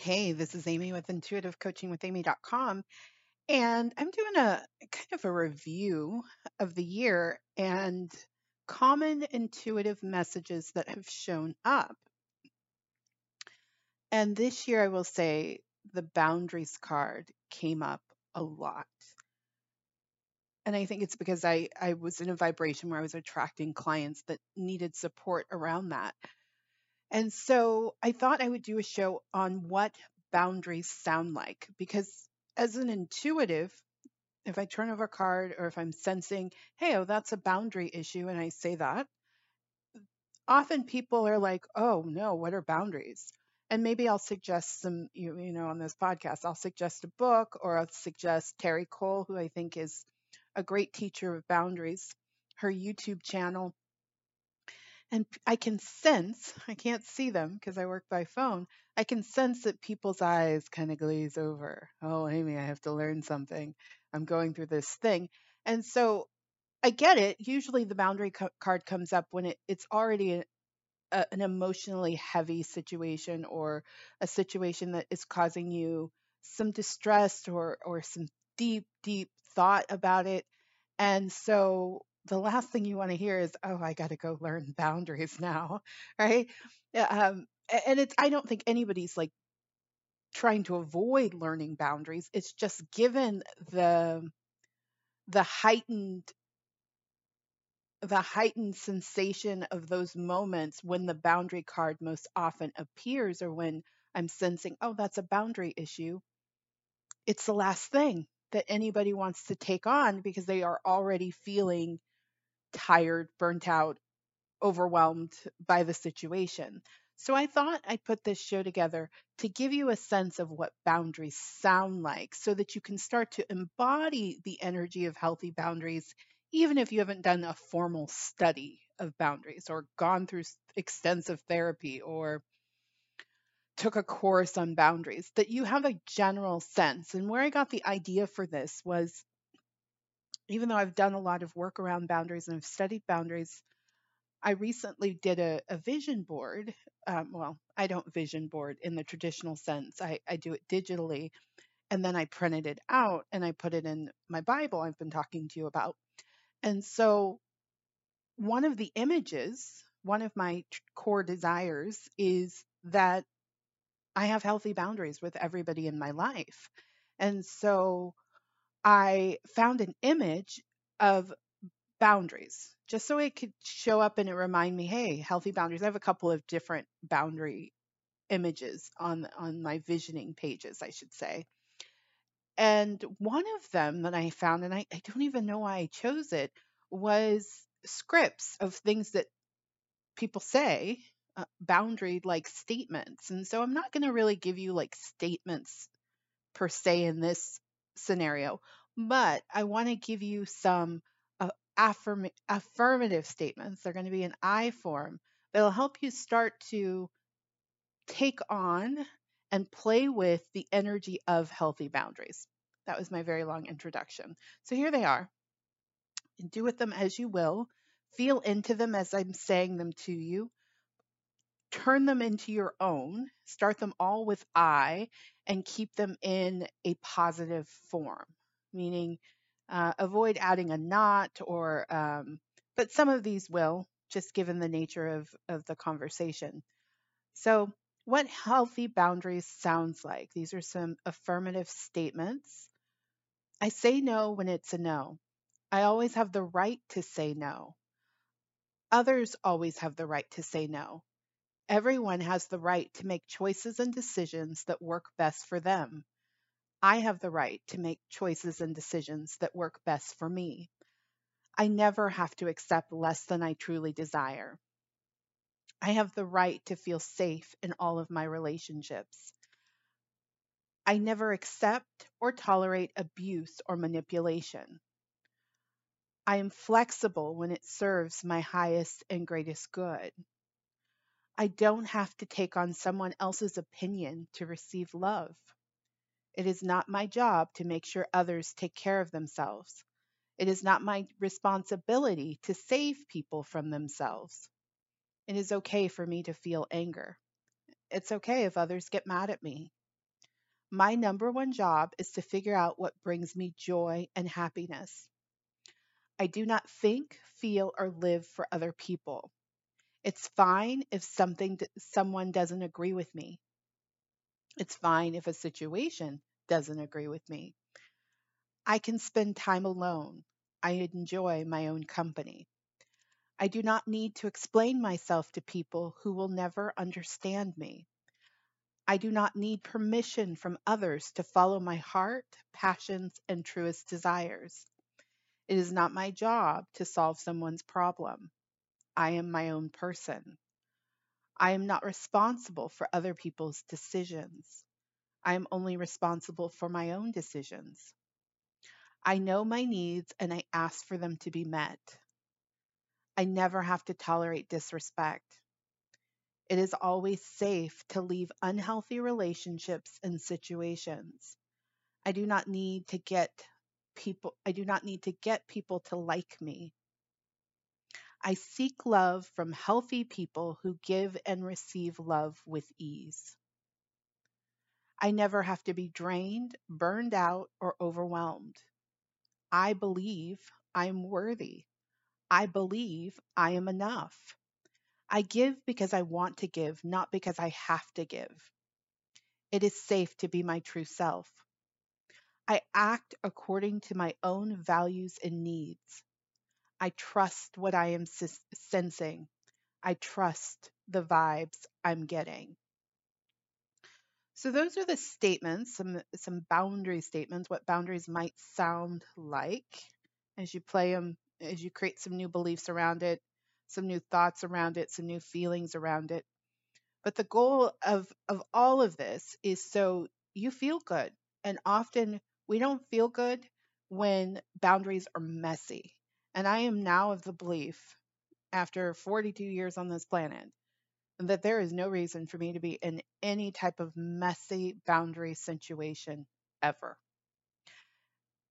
Hey, this is Amy with intuitivecoachingwithamy.com. And I'm doing a kind of a review of the year and common intuitive messages that have shown up. And this year, I will say the boundaries card came up a lot. And I think it's because I, I was in a vibration where I was attracting clients that needed support around that. And so I thought I would do a show on what boundaries sound like because as an intuitive, if I turn over a card or if I'm sensing, hey, oh, that's a boundary issue, and I say that, often people are like, oh, no, what are boundaries? And maybe I'll suggest some, you, you know, on this podcast, I'll suggest a book or I'll suggest Terri Cole, who I think is a great teacher of boundaries, her YouTube channel and I can sense, I can't see them because I work by phone. I can sense that people's eyes kind of glaze over. Oh, Amy, I have to learn something. I'm going through this thing. And so I get it. Usually the boundary co- card comes up when it, it's already a, a, an emotionally heavy situation or a situation that is causing you some distress or, or some deep, deep thought about it. And so the last thing you want to hear is, "Oh, I got to go learn boundaries now," right? Um, and it's I don't think anybody's like trying to avoid learning boundaries. It's just given the the heightened the heightened sensation of those moments when the boundary card most often appears or when I'm sensing, oh, that's a boundary issue. It's the last thing that anybody wants to take on because they are already feeling tired, burnt out, overwhelmed by the situation. So I thought I'd put this show together to give you a sense of what boundaries sound like so that you can start to embody the energy of healthy boundaries, even if you haven't done a formal study of boundaries or gone through extensive therapy or took a course on boundaries, that you have a general sense. And where I got the idea for this was even though I've done a lot of work around boundaries and I've studied boundaries, I recently did a, a vision board. Um, well, I don't vision board in the traditional sense, I, I do it digitally. And then I printed it out and I put it in my Bible I've been talking to you about. And so, one of the images, one of my core desires is that I have healthy boundaries with everybody in my life. And so, I found an image of boundaries just so it could show up and it remind me, hey, healthy boundaries. I have a couple of different boundary images on on my visioning pages, I should say. And one of them that I found, and I, I don't even know why I chose it, was scripts of things that people say, uh, boundary like statements. And so I'm not going to really give you like statements per se in this scenario, but I want to give you some uh, affirm- affirmative statements. They're going to be in I form that'll help you start to take on and play with the energy of healthy boundaries. That was my very long introduction. So here they are. Do with them as you will. Feel into them as I'm saying them to you turn them into your own, start them all with I, and keep them in a positive form, meaning uh, avoid adding a not or, um, but some of these will, just given the nature of, of the conversation. So, what healthy boundaries sounds like. These are some affirmative statements. I say no when it's a no. I always have the right to say no. Others always have the right to say no. Everyone has the right to make choices and decisions that work best for them. I have the right to make choices and decisions that work best for me. I never have to accept less than I truly desire. I have the right to feel safe in all of my relationships. I never accept or tolerate abuse or manipulation. I am flexible when it serves my highest and greatest good. I don't have to take on someone else's opinion to receive love. It is not my job to make sure others take care of themselves. It is not my responsibility to save people from themselves. It is okay for me to feel anger. It's okay if others get mad at me. My number one job is to figure out what brings me joy and happiness. I do not think, feel, or live for other people. It's fine if something someone doesn't agree with me. It's fine if a situation doesn't agree with me. I can spend time alone. I enjoy my own company. I do not need to explain myself to people who will never understand me. I do not need permission from others to follow my heart, passions, and truest desires. It is not my job to solve someone's problem. I am my own person. I am not responsible for other people's decisions. I am only responsible for my own decisions. I know my needs and I ask for them to be met. I never have to tolerate disrespect. It is always safe to leave unhealthy relationships and situations. I do not need to get people I do not need to get people to like me. I seek love from healthy people who give and receive love with ease. I never have to be drained, burned out, or overwhelmed. I believe I'm worthy. I believe I am enough. I give because I want to give, not because I have to give. It is safe to be my true self. I act according to my own values and needs. I trust what I am sensing. I trust the vibes I'm getting. So those are the statements, some some boundary statements, what boundaries might sound like as you play them, as you create some new beliefs around it, some new thoughts around it, some new feelings around it. But the goal of of all of this is so you feel good. And often we don't feel good when boundaries are messy. And I am now of the belief after 42 years on this planet that there is no reason for me to be in any type of messy boundary situation ever.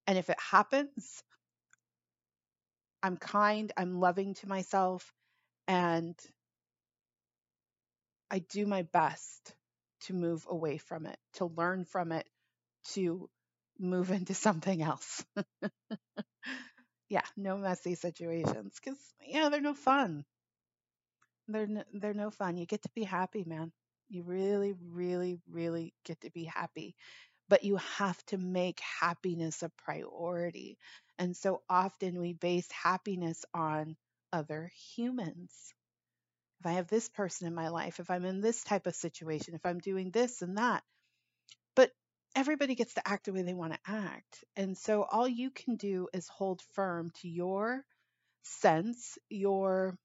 And if it happens, I'm kind, I'm loving to myself, and I do my best to move away from it, to learn from it, to move into something else. yeah, no messy situations because, yeah, they're no fun. They're no, they're no fun. You get to be happy, man. You really, really, really get to be happy. But you have to make happiness a priority. And so often we base happiness on other humans. If I have this person in my life, if I'm in this type of situation, if I'm doing this and that. Everybody gets to act the way they want to act. And so all you can do is hold firm to your sense, your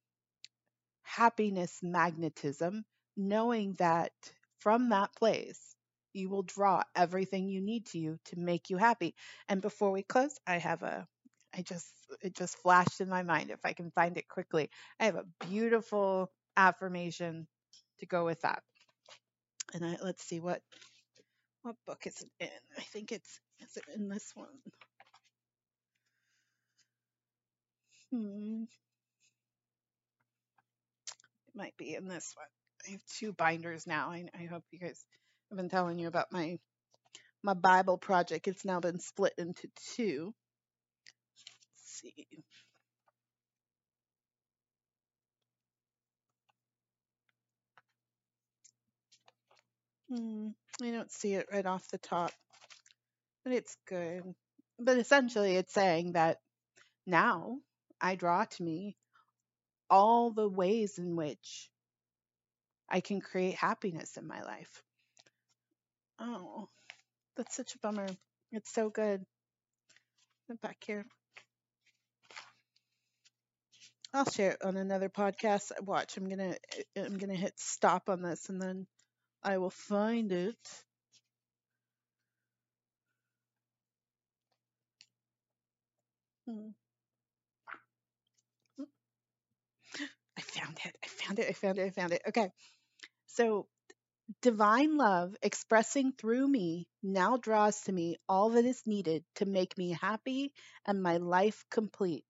happiness magnetism, knowing that from that place, you will draw everything you need to you to make you happy. And before we close, I have a I just it just flashed in my mind if I can find it quickly. I have a beautiful affirmation to go with that. And I, let's see what what book is it in? I think it's is it in this one? Hmm It might be in this one. I have two binders now. I, I hope you guys have been telling you about my my Bible project. It's now been split into two. Let's see. Hmm, I don't see it right off the top, but it's good. But essentially, it's saying that now I draw to me all the ways in which I can create happiness in my life. Oh, that's such a bummer. It's so good. I'm back here. I'll share it on another podcast. Watch, I'm gonna I'm gonna hit stop on this and then I will find it. Hmm. I found it. I found it. I found it. I found it. Okay. So, divine love expressing through me now draws to me all that is needed to make me happy and my life complete.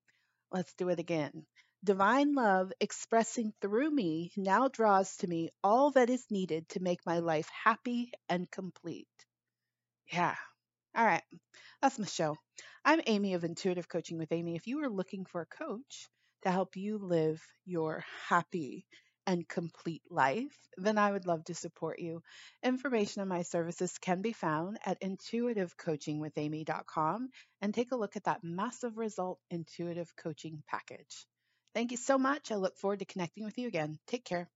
Let's do it again. Divine love expressing through me now draws to me all that is needed to make my life happy and complete. Yeah. All right. That's my show. I'm Amy of Intuitive Coaching with Amy. If you are looking for a coach to help you live your happy and complete life, then I would love to support you. Information on my services can be found at intuitivecoachingwithamy.com and take a look at that massive result intuitive coaching package. Thank you so much. I look forward to connecting with you again. Take care.